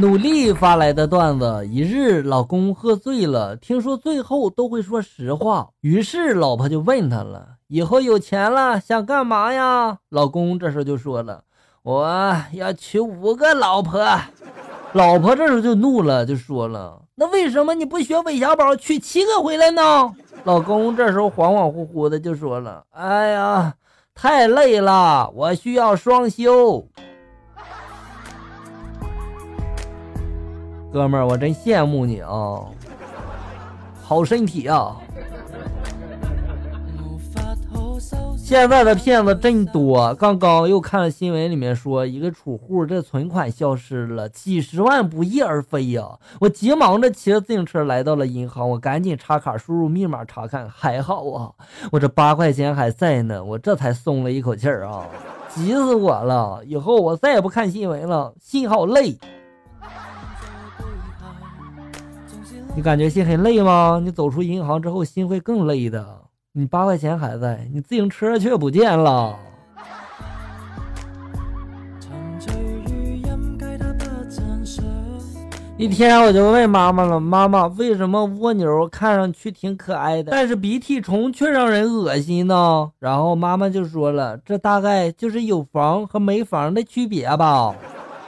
努力发来的段子：一日，老公喝醉了，听说最后都会说实话，于是老婆就问他了：“以后有钱了想干嘛呀？”老公这时候就说了：“我要娶五个老婆。”老婆这时候就怒了，就说了：“那为什么你不学韦小宝娶七个回来呢？”老公这时候恍恍惚惚的就说了：“哎呀，太累了，我需要双休。”哥们儿，我真羡慕你啊，好身体啊！现在的骗子真多，刚刚又看了新闻，里面说一个储户这存款消失了，几十万不翼而飞呀！我急忙的骑着自行车来到了银行，我赶紧插卡输入密码查看，还好啊，我这八块钱还在呢，我这才松了一口气儿啊！急死我了，以后我再也不看新闻了，心好累。你感觉心很累吗？你走出银行之后，心会更累的。你八块钱还在，你自行车却不见了。一天我就问妈妈了：“妈妈，为什么蜗牛看上去挺可爱的，但是鼻涕虫却让人恶心呢？”然后妈妈就说了：“这大概就是有房和没房的区别吧。”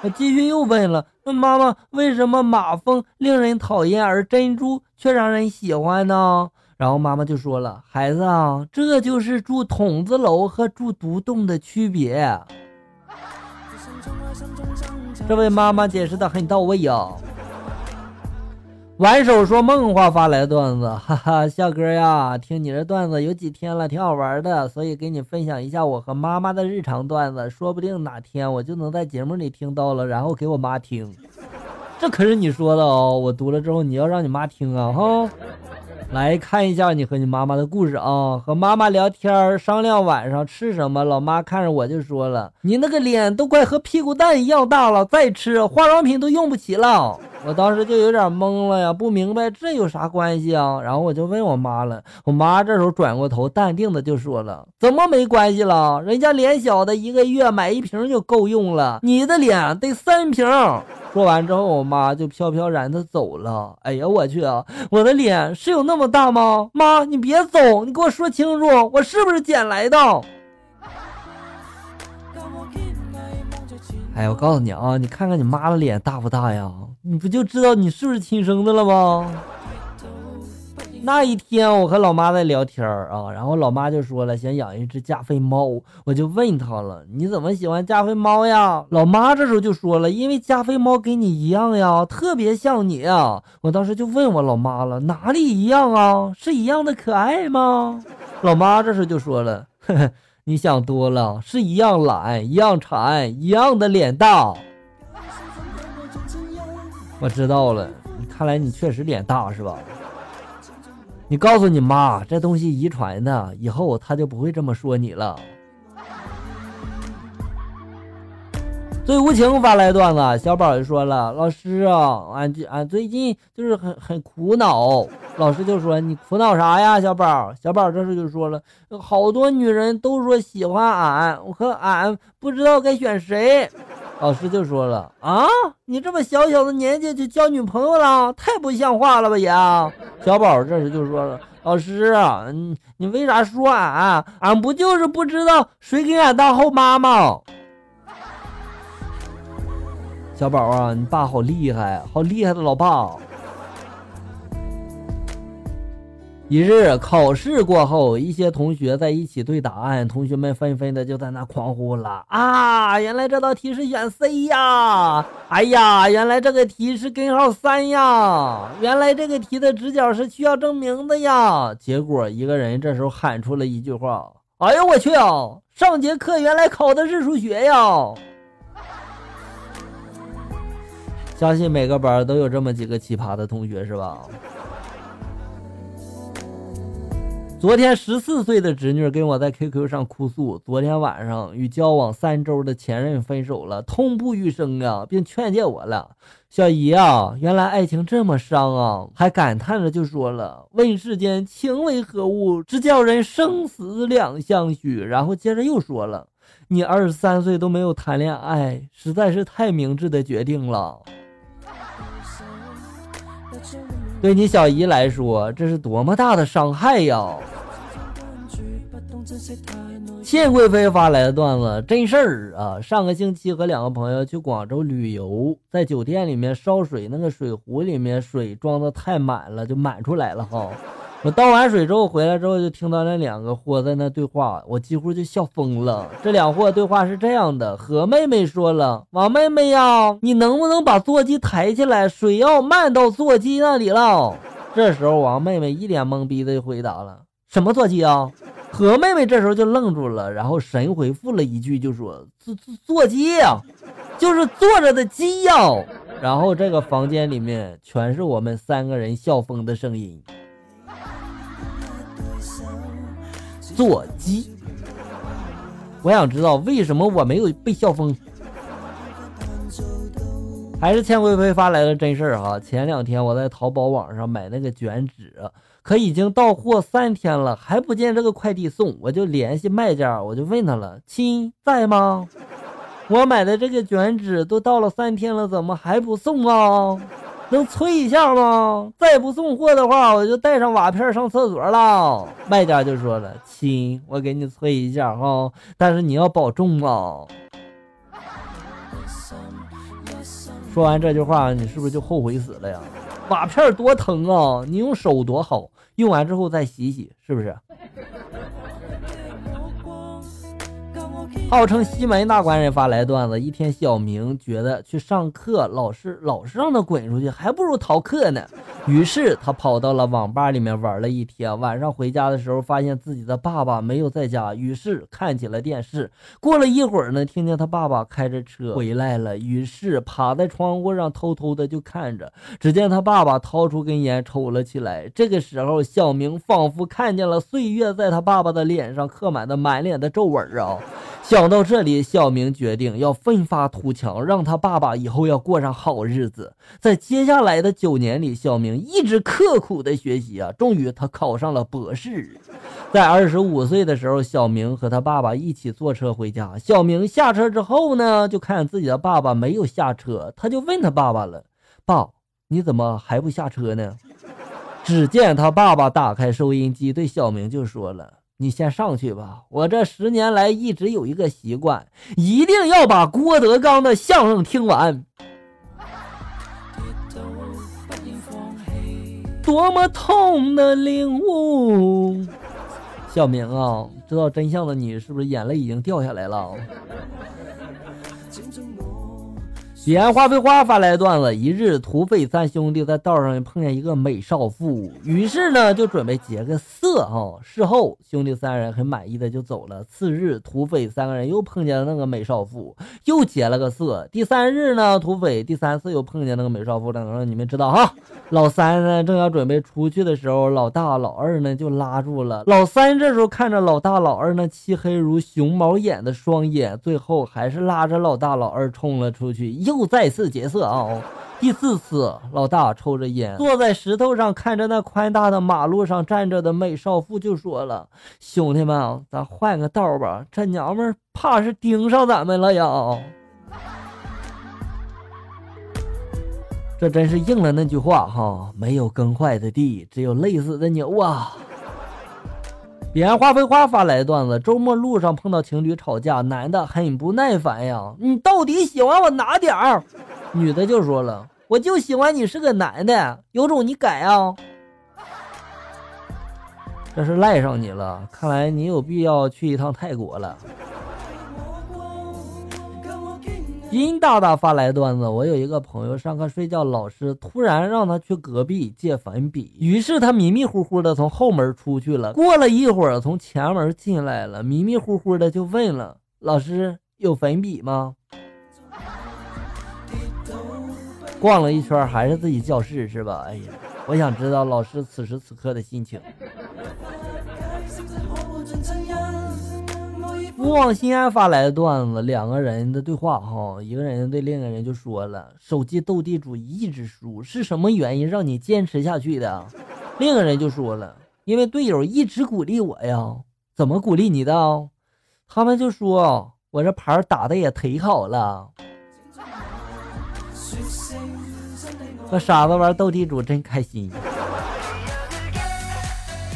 继续又问了。妈妈，为什么马蜂令人讨厌，而珍珠却让人喜欢呢？然后妈妈就说了：“孩子啊，这就是住筒子楼和住独栋的区别。”这位妈妈解释的很到位啊。玩手说梦话发来段子，哈哈，笑哥呀，听你这段子有几天了，挺好玩的，所以给你分享一下我和妈妈的日常段子，说不定哪天我就能在节目里听到了，然后给我妈听。这可是你说的哦，我读了之后你要让你妈听啊，哈。来看一下你和你妈妈的故事啊，和妈妈聊天商量晚上吃什么，老妈看着我就说了，你那个脸都快和屁股蛋一样大了，再吃化妆品都用不起了。我当时就有点懵了呀，不明白这有啥关系啊？然后我就问我妈了，我妈这时候转过头，淡定的就说了：“怎么没关系了？人家脸小的一个月买一瓶就够用了，你的脸得三瓶。”说完之后，我妈就飘飘然的走了。哎呀，我去啊！我的脸是有那么大吗？妈，你别走，你给我说清楚，我是不是捡来的？哎，我告诉你啊，你看看你妈的脸大不大呀？你不就知道你是不是亲生的了吗？那一天我和老妈在聊天啊，然后老妈就说了想养一只加菲猫，我就问她了，你怎么喜欢加菲猫呀？老妈这时候就说了，因为加菲猫跟你一样呀，特别像你啊。我当时就问我老妈了，哪里一样啊？是一样的可爱吗？老妈这时候就说了，呵呵，你想多了，是一样懒，一样馋，一样的脸大。我知道了，看来你确实脸大是吧？你告诉你妈，这东西遗传的，以后她就不会这么说你了。最无情发来段子，小宝就说了：“老师啊，俺俺最近就是很很苦恼。”老师就说：“你苦恼啥呀，小宝？”小宝这时就说了：“好多女人都说喜欢俺，我和俺不知道该选谁。”老师就说了啊，你这么小小的年纪就交女朋友了，太不像话了吧也！小宝这时就说了，老师啊，你你为啥说俺？俺不就是不知道谁给俺当后妈吗？小宝啊，你爸好厉害，好厉害的老爸。一日考试过后，一些同学在一起对答案，同学们纷纷的就在那狂呼了啊！原来这道题是选 C 呀！哎呀，原来这个题是根号三呀！原来这个题的直角是需要证明的呀！结果一个人这时候喊出了一句话：“哎呦我去啊！上节课原来考的是数学呀！”相信每个班都有这么几个奇葩的同学，是吧？昨天十四岁的侄女跟我在 QQ 上哭诉，昨天晚上与交往三周的前任分手了，痛不欲生啊，并劝诫我了。小姨啊，原来爱情这么伤啊，还感叹着就说了：“问世间情为何物，直叫人生死两相许。”然后接着又说了：“你二十三岁都没有谈恋爱，实在是太明智的决定了。”对你小姨来说，这是多么大的伤害呀！谢贵妃发来的段子，真事儿啊！上个星期和两个朋友去广州旅游，在酒店里面烧水，那个水壶里面水装的太满了，就满出来了哈。我倒完水之后回来之后，就听到那两个货在那对话，我几乎就笑疯了。这两货对话是这样的：何妹妹说了，王妹妹呀，你能不能把座机抬起来？水要漫到座机那里了。这时候王妹妹一脸懵逼的回答了：什么座机啊？何妹妹这时候就愣住了，然后神回复了一句，就说：座座座机呀，就是坐着的机呀。然后这个房间里面全是我们三个人笑疯的声音。座机，我想知道为什么我没有被笑疯。还是千贵妃发来的真事儿哈。前两天我在淘宝网上买那个卷纸，可已经到货三天了，还不见这个快递送，我就联系卖家，我就问他了：“亲在吗？我买的这个卷纸都到了三天了，怎么还不送啊？”能催一下吗？再不送货的话，我就带上瓦片上厕所了。卖家就说了：“亲，我给你催一下哈，但是你要保重啊。”说完这句话，你是不是就后悔死了呀？瓦片多疼啊！你用手多好，用完之后再洗洗，是不是？号称西门大官人发来段子：一天，小明觉得去上课，老师老是让他滚出去，还不如逃课呢。于是他跑到了网吧里面玩了一天。晚上回家的时候，发现自己的爸爸没有在家，于是看起了电视。过了一会儿呢，听见他爸爸开着车回来了，于是趴在窗户上偷偷的就看着。只见他爸爸掏出根烟抽了起来。这个时候，小明仿佛看见了岁月在他爸爸的脸上刻满的满脸的皱纹啊。想到这里，小明决定要奋发图强，让他爸爸以后要过上好日子。在接下来的九年里，小明一直刻苦的学习啊，终于他考上了博士。在二十五岁的时候，小明和他爸爸一起坐车回家。小明下车之后呢，就看自己的爸爸没有下车，他就问他爸爸了：“爸，你怎么还不下车呢？”只见他爸爸打开收音机，对小明就说了。你先上去吧。我这十年来一直有一个习惯，一定要把郭德纲的相声听完。多么痛的领悟！小明啊，知道真相的你，是不是眼泪已经掉下来了？彼岸花非花发来段子：一日，土匪三兄弟在道上碰见一个美少妇，于是呢就准备劫个色哈。事后兄弟三人很满意的就走了。次日，土匪三个人又碰见了那个美少妇，又劫了个色。第三日呢，土匪第三次又碰见那个美少妇，等你们知道哈。老三呢正要准备出去的时候，老大老二呢就拉住了。老三这时候看着老大老二那漆黑如熊猫眼的双眼，最后还是拉着老大老二冲了出去。又再次劫色啊！第四次，老大抽着烟，坐在石头上，看着那宽大的马路上站着的美少妇，就说了：“兄弟们，咱换个道吧，这娘们怕是盯上咱们了呀！”这真是应了那句话哈，没有耕坏的地，只有累死的牛啊！彼岸花非花发来的段子：周末路上碰到情侣吵架，男的很不耐烦呀，你到底喜欢我哪点儿？女的就说了，我就喜欢你是个男的，有种你改啊！这是赖上你了，看来你有必要去一趟泰国了。殷大大发来段子：我有一个朋友上课睡觉，老师突然让他去隔壁借粉笔，于是他迷迷糊糊的从后门出去了。过了一会儿，从前门进来了，迷迷糊糊的就问了：“老师有粉笔吗？”逛了一圈，还是自己教室是吧？哎呀，我想知道老师此时此刻的心情。不往心安发来的段子，两个人的对话哈，一个人对另一个人就说了：“手机斗地主一直输，是什么原因让你坚持下去的？” 另一个人就说了：“因为队友一直鼓励我呀。”怎么鼓励你的？他们就说：“我这牌打的也忒好了。”和傻子玩斗地主真开心。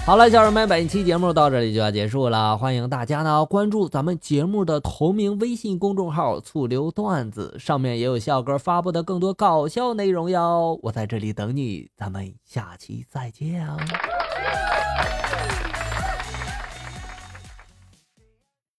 好了，小人们，本期节目到这里就要结束了。欢迎大家呢关注咱们节目的同名微信公众号“醋溜段子”，上面也有笑哥发布的更多搞笑内容哟。我在这里等你，咱们下期再见啊！